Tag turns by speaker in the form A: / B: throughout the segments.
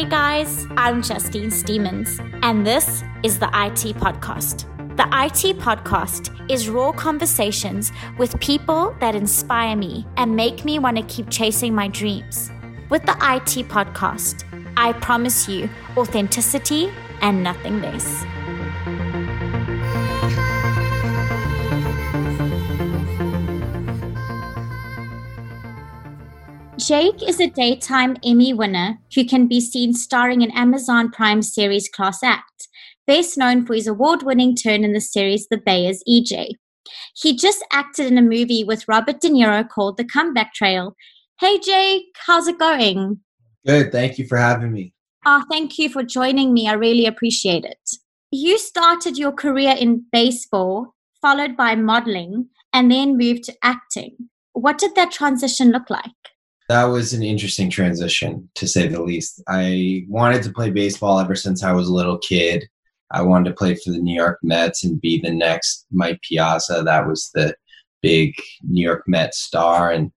A: Hey guys, I'm Justine Stevens, and this is the IT Podcast. The IT Podcast is raw conversations with people that inspire me and make me want to keep chasing my dreams. With the IT Podcast, I promise you authenticity and nothing less. Jake is a daytime Emmy winner who can be seen starring in Amazon Prime series Class Act, best known for his award winning turn in the series The Bay as EJ. He just acted in a movie with Robert De Niro called The Comeback Trail. Hey, Jake, how's it going?
B: Good. Thank you for having me.
A: Oh, thank you for joining me. I really appreciate it. You started your career in baseball, followed by modeling, and then moved to acting. What did that transition look like?
B: That was an interesting transition, to say the least. I wanted to play baseball ever since I was a little kid. I wanted to play for the New York Mets and be the next Mike Piazza. That was the big New York Mets star. And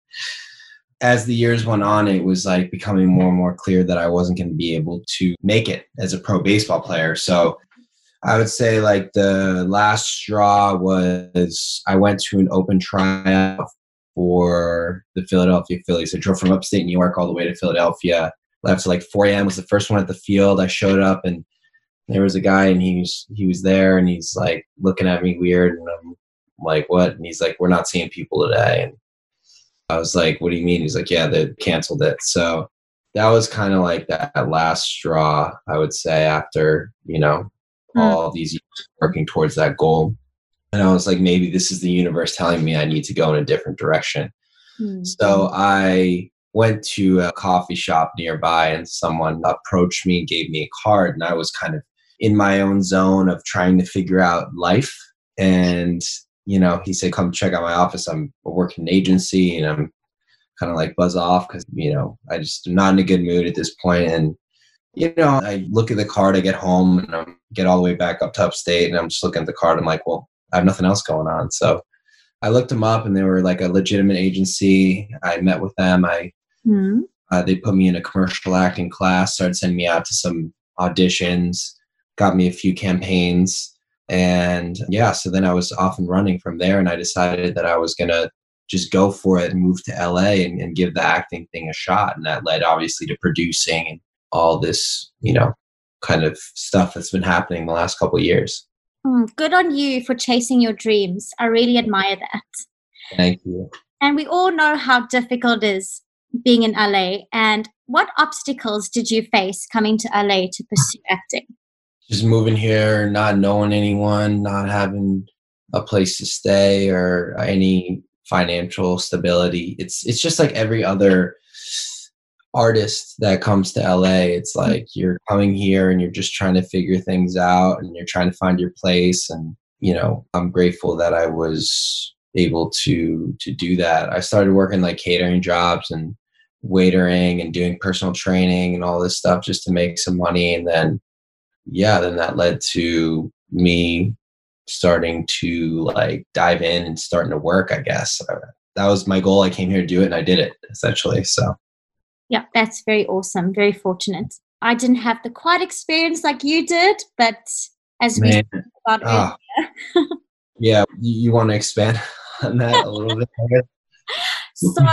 B: as the years went on, it was like becoming more and more clear that I wasn't going to be able to make it as a pro baseball player. So I would say like the last straw was I went to an open tryout for the Philadelphia Phillies. I drove from upstate New York all the way to Philadelphia. Left at like 4 a.m. was the first one at the field. I showed up and there was a guy and he was he was there and he's like looking at me weird and I'm like what? And he's like, we're not seeing people today. And I was like, what do you mean? He's like, yeah, they canceled it. So that was kind of like that last straw, I would say, after you know mm. all these years working towards that goal and I was like, maybe this is the universe telling me I need to go in a different direction. Mm-hmm. So I went to a coffee shop nearby and someone approached me and gave me a card. And I was kind of in my own zone of trying to figure out life. And, you know, he said, come check out my office. I'm working an agency and I'm kind of like buzz off because, you know, I just am not in a good mood at this point. And, you know, I look at the card, I get home and I get all the way back up to upstate and I'm just looking at the card. I'm like, well, I have nothing else going on. So I looked them up and they were like a legitimate agency. I met with them. I mm-hmm. uh, they put me in a commercial acting class, started sending me out to some auditions, got me a few campaigns, and yeah. So then I was off and running from there, and I decided that I was gonna just go for it and move to LA and, and give the acting thing a shot. And that led obviously to producing and all this, you know, kind of stuff that's been happening the last couple years.
A: Mm, good on you for chasing your dreams. I really admire that.
B: Thank you.
A: And we all know how difficult it is being in LA. And what obstacles did you face coming to LA to pursue acting?
B: Just moving here, not knowing anyone, not having a place to stay or any financial stability. It's it's just like every other artist that comes to LA. It's mm-hmm. like you're coming here and you're just trying to figure things out and you're trying to find your place. And, you know, I'm grateful that I was able to to do that. I started working like catering jobs and waitering and doing personal training and all this stuff just to make some money. And then yeah, then that led to me starting to like dive in and starting to work, I guess. That was my goal. I came here to do it and I did it essentially. So
A: yeah, that's very awesome. Very fortunate. I didn't have the quiet experience like you did, but as Man. we about oh.
B: earlier. yeah, you, you want to expand on that a little bit?
A: so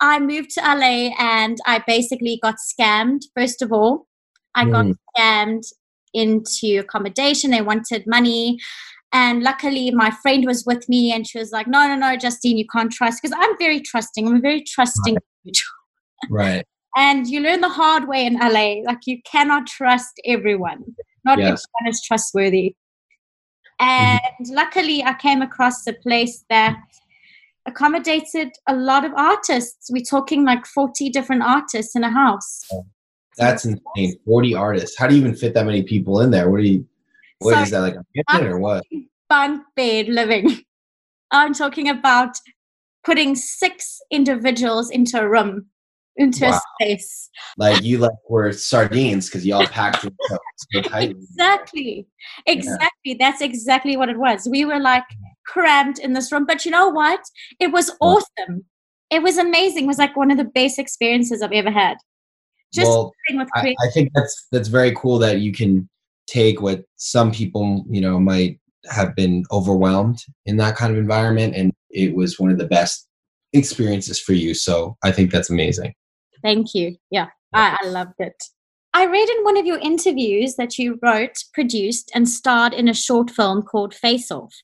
A: I moved to LA and I basically got scammed. First of all, I mm. got scammed into accommodation. They wanted money. And luckily, my friend was with me and she was like, No, no, no, Justine, you can't trust. Because I'm very trusting. I'm a very trusting
B: right. right.
A: And you learn the hard way in LA. Like you cannot trust everyone. Not yes. everyone is trustworthy. And mm-hmm. luckily, I came across a place that accommodated a lot of artists. We're talking like 40 different artists in a house.
B: That's insane. 40 artists. How do you even fit that many people in there? What do you, What so, is that like a kitchen or what?
A: Bunk bed living. I'm talking about putting six individuals into a room into wow. space.
B: Like you like were sardines because you all packed so
A: tight. Exactly. Exactly. Yeah. That's exactly what it was. We were like crammed in this room. But you know what? It was awesome. It was amazing. It was like one of the best experiences I've ever had. Just
B: well, I, I think that's that's very cool that you can take what some people you know might have been overwhelmed in that kind of environment and it was one of the best experiences for you so i think that's amazing
A: thank you. Yeah I, I loved it. I read in one of your interviews that you wrote produced and starred in a short film called face off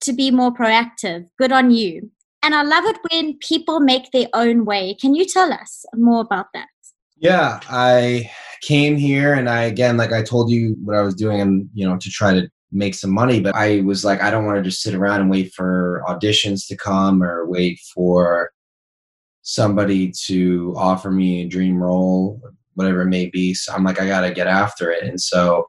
A: to be more proactive good on you. And i love it when people make their own way. Can you tell us more about that?
B: Yeah i came here and i again like i told you what i was doing and you know to try to make some money. But I was like, I don't want to just sit around and wait for auditions to come or wait for somebody to offer me a dream role, whatever it may be. So I'm like, I got to get after it. And so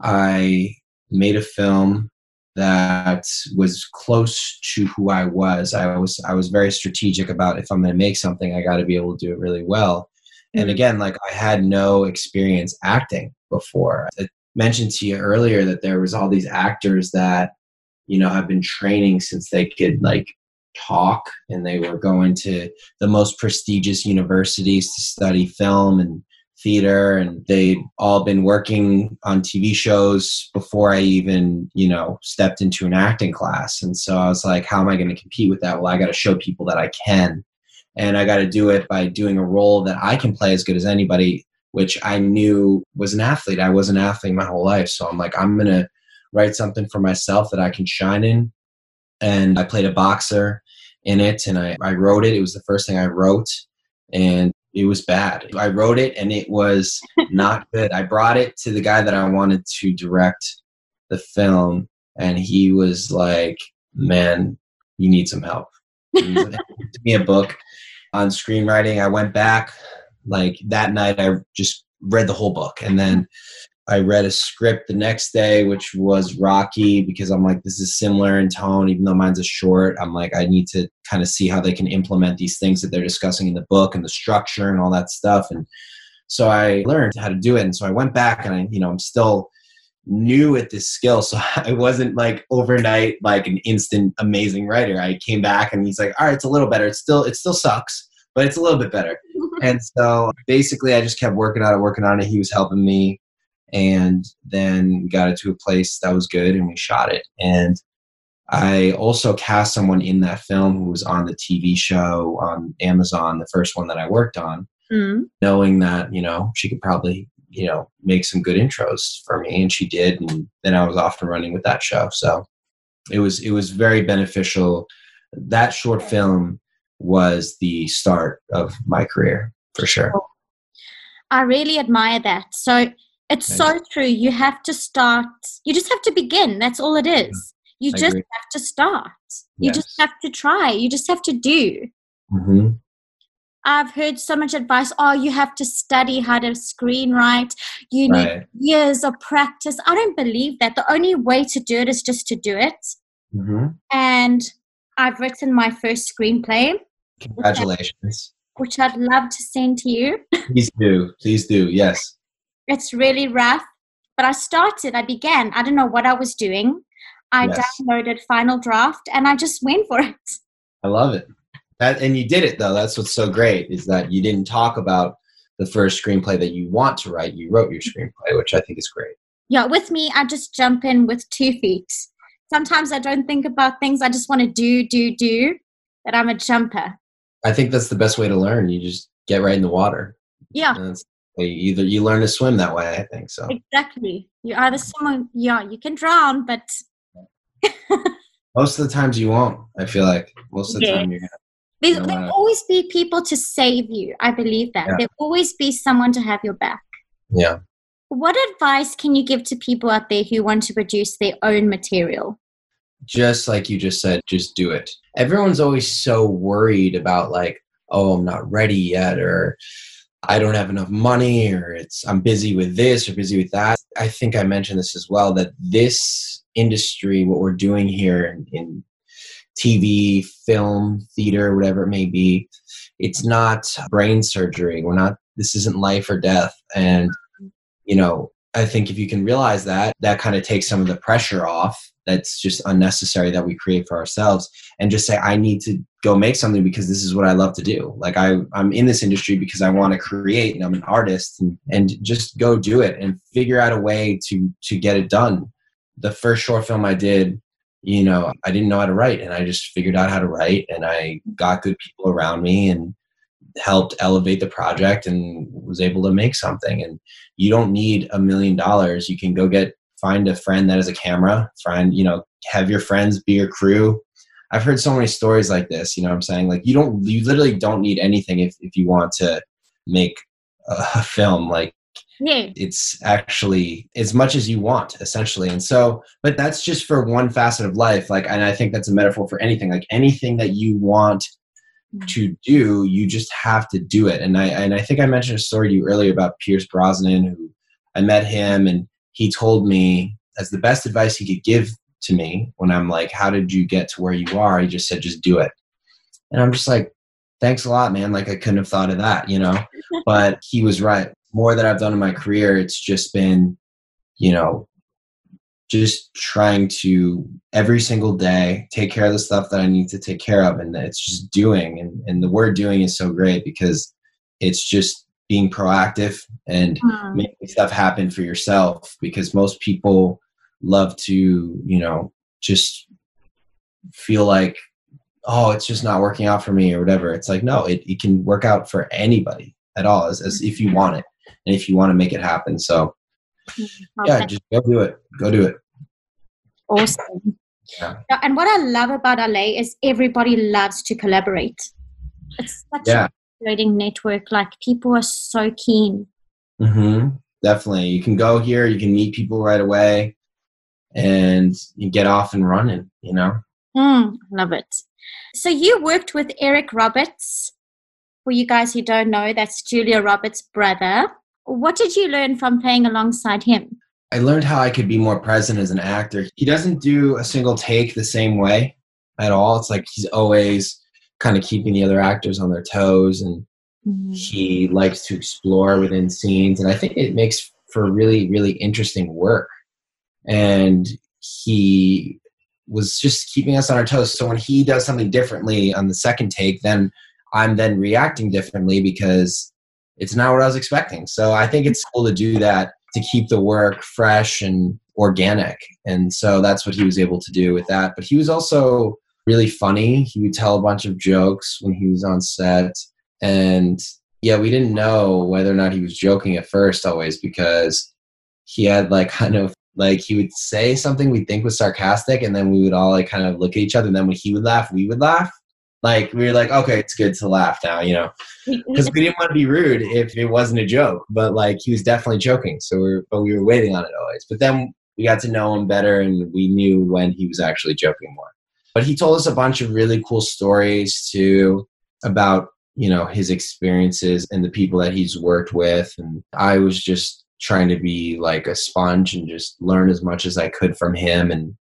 B: I made a film that was close to who I was. I was I was very strategic about if I'm going to make something, I got to be able to do it really well. And mm-hmm. again, like I had no experience acting before. I mentioned to you earlier that there was all these actors that you know have been training since they could like talk and they were going to the most prestigious universities to study film and theater and they'd all been working on TV shows before I even, you know, stepped into an acting class. And so I was like, how am I going to compete with that? Well, I got to show people that I can. And I got to do it by doing a role that I can play as good as anybody which I knew was an athlete. I was an athlete my whole life. So I'm like, I'm going to write something for myself that I can shine in. And I played a boxer in it and I, I wrote it. It was the first thing I wrote and it was bad. I wrote it and it was not good. I brought it to the guy that I wanted to direct the film and he was like, man, you need some help. Give me a book on screenwriting. I went back, like that night i just read the whole book and then i read a script the next day which was rocky because i'm like this is similar in tone even though mine's a short i'm like i need to kind of see how they can implement these things that they're discussing in the book and the structure and all that stuff and so i learned how to do it and so i went back and i you know i'm still new at this skill so i wasn't like overnight like an instant amazing writer i came back and he's like all right it's a little better it's still it still sucks but it's a little bit better. and so basically, I just kept working on it, working on it. He was helping me. And then got it to a place that was good and we shot it. And I also cast someone in that film who was on the TV show on Amazon, the first one that I worked on, mm. knowing that, you know, she could probably, you know, make some good intros for me. And she did. And then I was off and running with that show. So it was, it was very beneficial. That short film was the start of my career for sure.
A: I really admire that. So it's so true. You have to start, you just have to begin. That's all it is. You I just agree. have to start. You yes. just have to try. You just have to do. Mm-hmm. I've heard so much advice. Oh, you have to study how to screenwrite. You need right. years of practice. I don't believe that. The only way to do it is just to do it. Mm-hmm. And I've written my first screenplay.
B: Congratulations.
A: Which I'd love to send to you.
B: Please do. Please do. Yes.
A: It's really rough, but I started, I began. I don't know what I was doing. I yes. downloaded Final Draft and I just went for it.
B: I love it. That and you did it though. That's what's so great is that you didn't talk about the first screenplay that you want to write. You wrote your screenplay, which I think is great.
A: Yeah, with me, I just jump in with two feet. Sometimes I don't think about things. I just want to do, do, do. But I'm a jumper.
B: I think that's the best way to learn. You just get right in the water.
A: Yeah.
B: Either you learn to swim that way. I think so.
A: Exactly. You either swim. Yeah, you can drown, but
B: most of the times you won't. I feel like most of the time you're gonna.
A: There's, there'll always be people to save you. I believe that. Yeah. There'll always be someone to have your back.
B: Yeah.
A: What advice can you give to people out there who want to produce their own material?
B: just like you just said, just do it. Everyone's always so worried about like, oh, I'm not ready yet, or I don't have enough money, or it's I'm busy with this or busy with that. I think I mentioned this as well that this industry, what we're doing here in, in TV, film, theater, whatever it may be, it's not brain surgery. We're not. This isn't life or death, and you know. I think if you can realize that, that kind of takes some of the pressure off that's just unnecessary that we create for ourselves and just say i need to go make something because this is what I love to do. Like I, I'm in this industry because I want to create and I'm an artist and, and just go do it and figure out a way to, to get it done. The first short film I did, you know, I didn't know how to write and I just figured out how to write and I got good people around me and helped elevate the project and was able to make something. And you don't need a million dollars. You can go get, find a friend that has a camera, find, you know, have your friends be your crew, I've heard so many stories like this. You know what I'm saying? Like you don't, you literally don't need anything if, if you want to make a film. Like
A: yeah.
B: it's actually as much as you want essentially. And so, but that's just for one facet of life. Like, and I think that's a metaphor for anything, like anything that you want mm. to do, you just have to do it. And I, and I think I mentioned a story to you earlier about Pierce Brosnan, who I met him and he told me as the best advice he could give to me when I'm like, How did you get to where you are? He just said, Just do it. And I'm just like, Thanks a lot, man. Like, I couldn't have thought of that, you know? but he was right. More that I've done in my career, it's just been, you know, just trying to every single day take care of the stuff that I need to take care of. And it's just doing. And, and the word doing is so great because it's just being proactive and mm. making stuff happen for yourself because most people love to you know just feel like oh it's just not working out for me or whatever. It's like no it, it can work out for anybody at all as, as if you want it and if you want to make it happen. So okay. yeah just go do it. Go do it.
A: Awesome. Yeah. and what i love about la is everybody loves to collaborate. It's such yeah. a collaborating network like people are so keen.
B: Mm-hmm. definitely. You can go here you can meet people right away and you get off and running, you know?
A: Mm, love it. So you worked with Eric Roberts. For you guys who don't know, that's Julia Roberts' brother. What did you learn from playing alongside him?
B: I learned how I could be more present as an actor. He doesn't do a single take the same way at all. It's like he's always kind of keeping the other actors on their toes and mm-hmm. he likes to explore within scenes. And I think it makes for really, really interesting work and he was just keeping us on our toes. So when he does something differently on the second take, then I'm then reacting differently because it's not what I was expecting. So I think it's cool to do that to keep the work fresh and organic. And so that's what he was able to do with that. But he was also really funny. He would tell a bunch of jokes when he was on set. And yeah, we didn't know whether or not he was joking at first always because he had like kind of like he would say something we think was sarcastic and then we would all like kind of look at each other and then when he would laugh we would laugh. Like we were like okay it's good to laugh now you know? Because we didn't want to be rude if it wasn't a joke but like he was definitely joking so we are but we were waiting on it always. But then we got to know him better and we knew when he was actually joking more. But he told us a bunch of really cool stories too about you know his experiences and the people that he's worked with and i was just trying to be like a sponge and just learn as much as I could from him and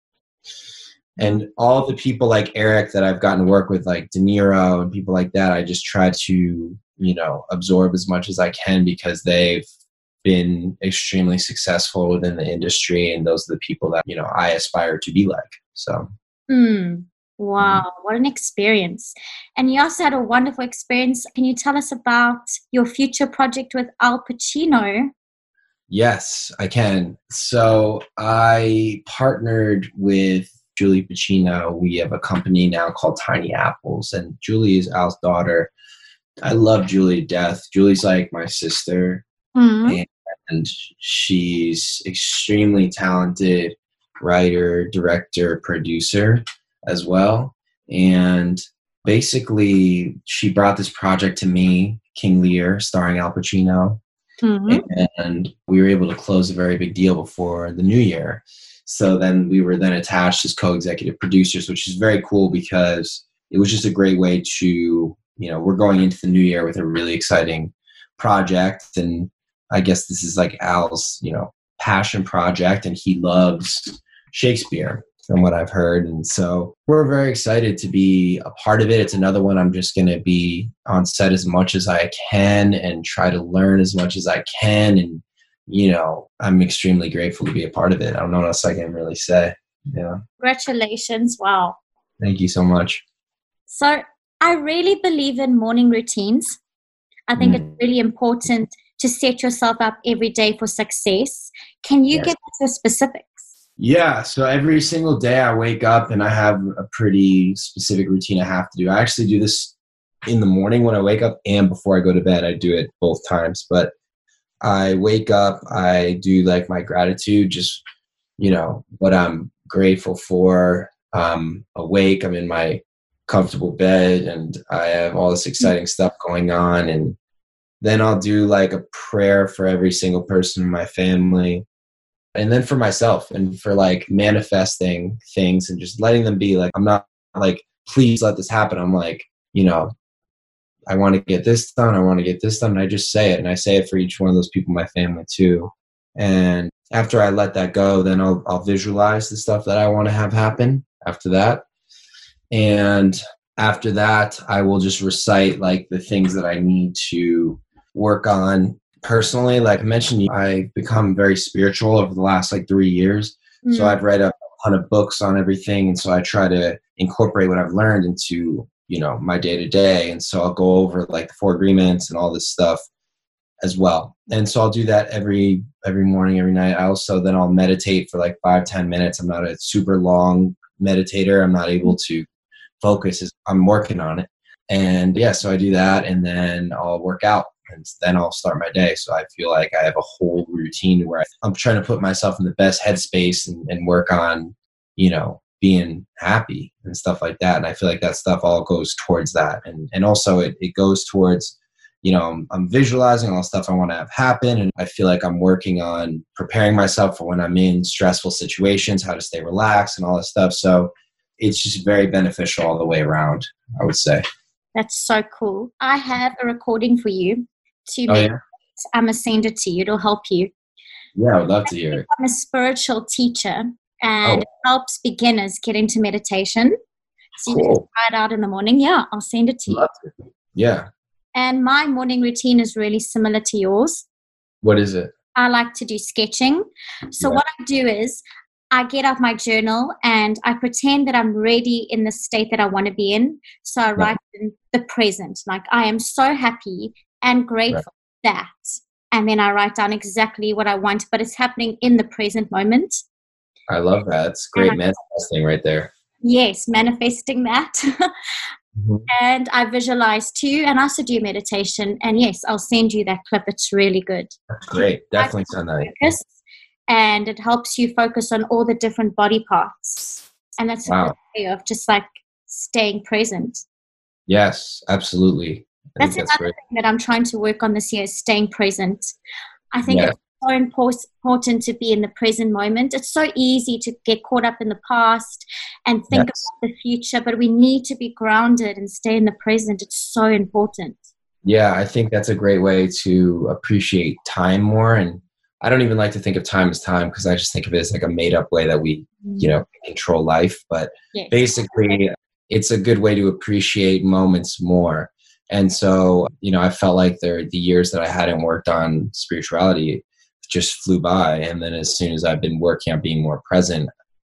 B: and all the people like Eric that I've gotten to work with like De Niro and people like that I just try to you know absorb as much as I can because they've been extremely successful within the industry and those are the people that you know I aspire to be like so
A: mm. Wow, what an experience. And you also had a wonderful experience. Can you tell us about your future project with Al Pacino?
B: Yes, I can. So I partnered with Julie Pacino. We have a company now called Tiny Apples, and Julie is Al's daughter. I love Julie to death. Julie's like my sister, mm-hmm. and she's extremely talented writer, director, producer as well. And basically, she brought this project to me, King Lear, starring Al Pacino Mm-hmm. And we were able to close a very big deal before the new year. So then we were then attached as co-executive producers, which is very cool because it was just a great way to, you know, we're going into the new year with a really exciting project. And I guess this is like Al's, you know, passion project and he loves Shakespeare from what I've heard. And so we're very excited to be a part of it. It's another one I'm just going to be on set as much as I can and try to learn as much as I can. And, you know, I'm extremely grateful to be a part of it. I don't know what else I can really say. Yeah.
A: Congratulations. Wow.
B: Thank you so much.
A: So I really believe in morning routines. I think mm. it's really important to set yourself up every day for success. Can you yes. get into specifics?
B: Yeah, so every single day I wake up and I have a pretty specific routine I have to do. I actually do this in the morning when I wake up and before I go to bed. I do it both times, but I wake up, I do like my gratitude, just you know, what I'm grateful for. I'm awake, I'm in my comfortable bed and I have all this mm. exciting stuff going on and then I'll do like a prayer for every single person in my family. And then for myself and for like manifesting things and just letting them be like, I'm not like, please let this happen. I'm like, you know, I want to get this done. I want to get this done. And I just say it. And I say it for each one of those people in my family too. And after I let that go, then I'll, I'll visualize the stuff that I want to have happen after that. And after that, I will just recite like the things that I need to work on personally. Like I mentioned, I've become very spiritual over the last like three years. Mm-hmm. So I've read a ton of books on everything. And so I try to incorporate what I've learned into, you know, my day to day. And so I'll go over like the four agreements and all this stuff as well. And so I'll do that every every morning, every night. I also then I'll meditate for like five, ten minutes. I'm not a super long meditator. I'm not able to focus. I'm working on it. And yeah, so I do that and then I'll work out and then I'll start my day. So I feel like I have a whole routine where I'm trying to put myself in the best headspace and, and work on, you know, being happy and stuff like that. And I feel like that stuff all goes towards that. And and also it, it goes towards, you know, I'm, I'm visualizing all the stuff I want to have happen. And I feel like I'm working on preparing myself for when I'm in stressful situations, how to stay relaxed and all this stuff. So it's just very beneficial all the way around, I would say.
A: That's so cool. I have a recording for you to oh, yeah? I'm a send it to you. It'll help you.
B: Yeah, I would love to hear it.
A: I'm a spiritual teacher and oh. it helps beginners get into meditation. So cool. you can try it out in the morning. Yeah, I'll send it to you.
B: It. Yeah.
A: And my morning routine is really similar to yours.
B: What is it?
A: I like to do sketching. So yeah. what I do is I get out my journal and I pretend that I'm ready in the state that I want to be in. So I write in the present. Like I am so happy and grateful right. that. And then I write down exactly what I want, but it's happening in the present moment.
B: I love that. It's great and manifesting right there.
A: Yes, manifesting that. mm-hmm. And I visualize too, and I also do meditation. And yes, I'll send you that clip. It's really good.
B: That's great. Definitely send that.
A: Focus, and it helps you focus on all the different body parts. And that's wow. a way of just like staying present.
B: Yes, absolutely.
A: That's, that's another thing that I'm trying to work on this year is staying present. I think yeah. it's so important to be in the present moment. It's so easy to get caught up in the past and think yes. about the future, but we need to be grounded and stay in the present. It's so important.
B: Yeah, I think that's a great way to appreciate time more. And I don't even like to think of time as time because I just think of it as like a made up way that we, mm-hmm. you know, control life. But yes. basically, it's a good way to appreciate moments more and so, you know, I felt like there the years that I hadn't worked on spirituality just flew by. And then as soon as I've been working on being more present,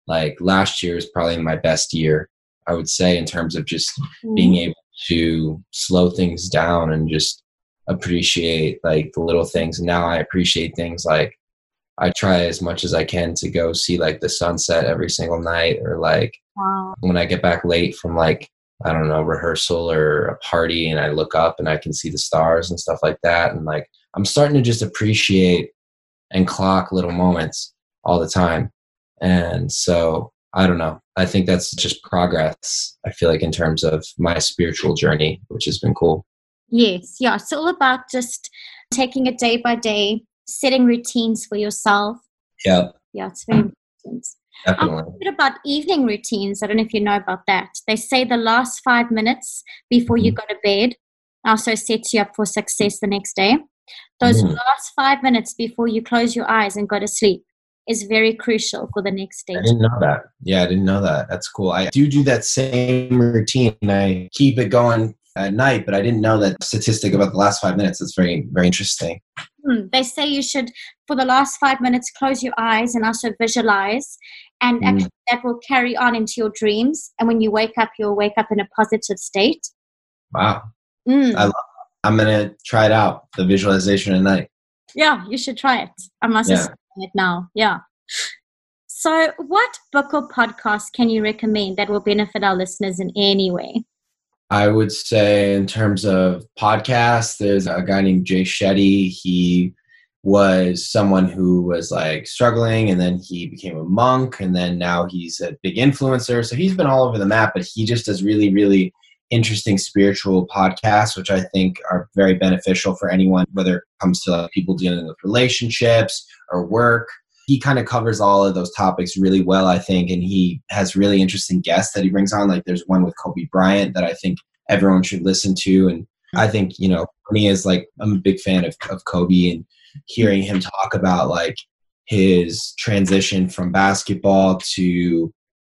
B: like last year is probably my best year, I would say, in terms of just mm-hmm. being able to slow things down and just appreciate like the little things. And now I appreciate things like I try as much as I can to go see like the sunset every single night or like wow. when I get back late from like I don't know, rehearsal or a party and I look up and I can see the stars and stuff like that. And like, I'm starting to just appreciate and clock little moments all the time. And so I don't know. I think that's just progress, I feel like, in terms of my spiritual journey, which has been cool.
A: Yes. Yeah. It's all about just taking it day by day, setting routines for yourself.
B: Yeah.
A: Yeah. It's very important.
B: Definitely.
A: A bit about evening routines. I don't know if you know about that. They say the last five minutes before mm-hmm. you go to bed also sets you up for success the next day. Those mm-hmm. last five minutes before you close your eyes and go to sleep is very crucial for the next day.
B: I didn't know that. Yeah, I didn't know that. That's cool. I do do that same routine. I keep it going at night, but I didn't know that statistic about the last five minutes. It's very, very interesting.
A: Hmm. They say you should, for the last five minutes, close your eyes and also visualize. And mm. actually, that will carry on into your dreams. And when you wake up, you'll wake up in a positive state.
B: Wow.
A: Mm.
B: I love I'm gonna try it out. The visualization at night.
A: Yeah, you should try it. I must
B: yeah.
A: it now. Yeah. So, what book or podcast can you recommend that will benefit our listeners in any way?
B: I would say, in terms of podcasts, there's a guy named Jay Shetty. He was someone who was like struggling and then he became a monk and then now he's a big influencer. So he's been all over the map, but he just does really, really interesting spiritual podcasts, which I think are very beneficial for anyone, whether it comes to like people dealing with relationships or work. He kind of covers all of those topics really well, I think, and he has really interesting guests that he brings on. Like there's one with Kobe Bryant that I think everyone should listen to. And I think, you know, for me is like I'm a big fan of, of Kobe and hearing him talk about like his transition from basketball to,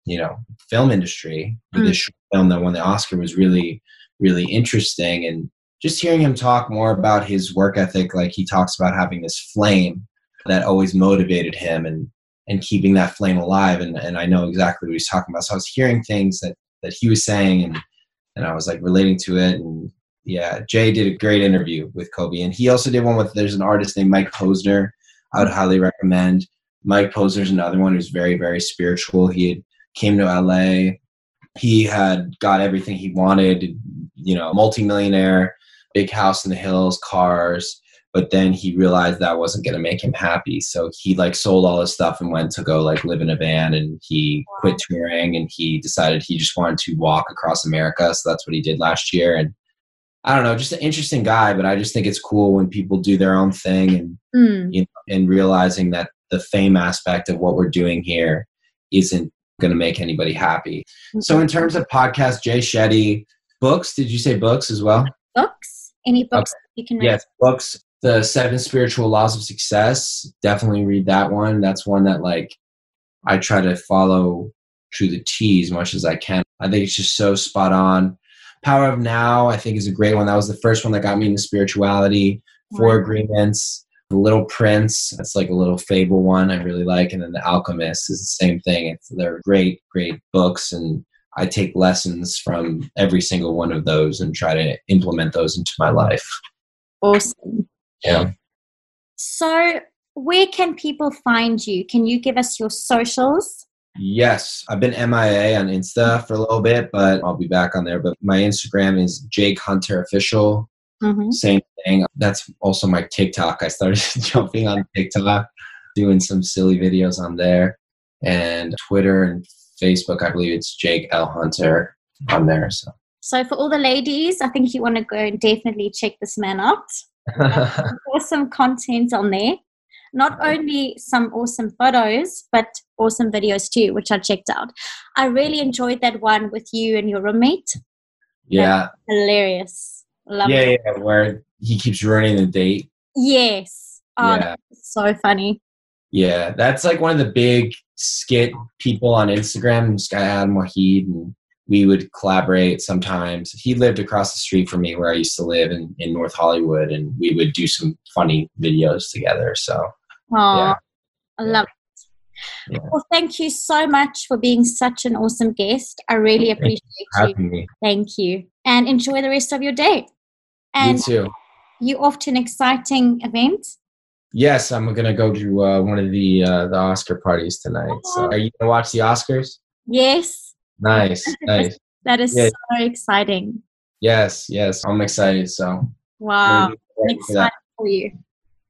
B: you know, film industry with
A: Mm.
B: this short film that won the Oscar was really, really interesting. And just hearing him talk more about his work ethic, like he talks about having this flame that always motivated him and and keeping that flame alive. And and I know exactly what he's talking about. So I was hearing things that that he was saying and and I was like relating to it and yeah, Jay did a great interview with Kobe, and he also did one with. There's an artist named Mike Posner. I would highly recommend. Mike Posner's another one who's very, very spiritual. He had came to LA. He had got everything he wanted. You know, multimillionaire, big house in the hills, cars. But then he realized that wasn't going to make him happy. So he like sold all his stuff and went to go like live in a van. And he quit touring and he decided he just wanted to walk across America. So that's what he did last year. And I don't know, just an interesting guy, but I just think it's cool when people do their own thing and
A: Mm.
B: you know, and realizing that the fame aspect of what we're doing here isn't going to make anybody happy. So, in terms of podcast, Jay Shetty, books, did you say books as well?
A: books, any books you can read?
B: Yes, books. The Seven Spiritual Laws of Success. Definitely read that one. That's one that like I try to follow to the T as much as I can. I think it's just so spot on. Power of Now, I think, is a great one. That was the first one that got me into spirituality. Four. Agreements, The Little Prince. That's like a little fable one I really like. And then The Alchemist is the same thing. It's, they're great, great books. And I take lessons from every single one of those and try to implement those into my life.
A: Awesome.
B: Yeah.
A: So, where can people find you? Can you give us your socials?
B: Yes, I've been MIA on Insta for a little bit, but I'll be back on there. But my Instagram is Jake Hunter Official.
A: Mm-hmm.
B: Same thing. That's also my TikTok. I started jumping on TikTok, doing some silly videos on there, and Twitter and Facebook. I believe it's Jake L Hunter on there. So.
A: So, for all the ladies, I think you want to go and definitely check this man out. awesome content on there. Not only some awesome photos, but awesome videos too, which I checked out. I really enjoyed that one with you and your roommate.
B: yeah,
A: Hilarious. Love
B: yeah,
A: it.
B: yeah. Where he keeps ruining the date.
A: Yes. Oh,
B: Yeah.
A: that's so funny.
B: Yeah, that's like one of the big skit people on Instagram. This guy Adam Waheed, and we would collaborate sometimes. He lived across the street from me, where I used to live in in North Hollywood, and we would do some funny videos together. So
A: Oh,
B: Yeah.
A: I love it.
B: Yeah.
A: Well, thank you so much for being such an awesome guest. I really
B: Thank you
A: appreciate you. Thank you. And enjoy the rest of your day. And
B: you too.
A: you off to an exciting event?
B: Yes, I'm gonna go to uh, one of the uh, the Oscar parties tonight. So, are you gonna watch the Oscars?
A: Yes.
B: Nice, nice.
A: That is
B: Yeah.
A: so exciting.
B: Yes, yes. I'm excited. So,
A: Wow.
B: gonna
A: I'm
B: ready for that.
A: excited for you.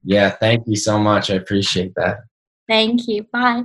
B: Yeah, thank you so much. I appreciate that.
A: Thank you. Bye.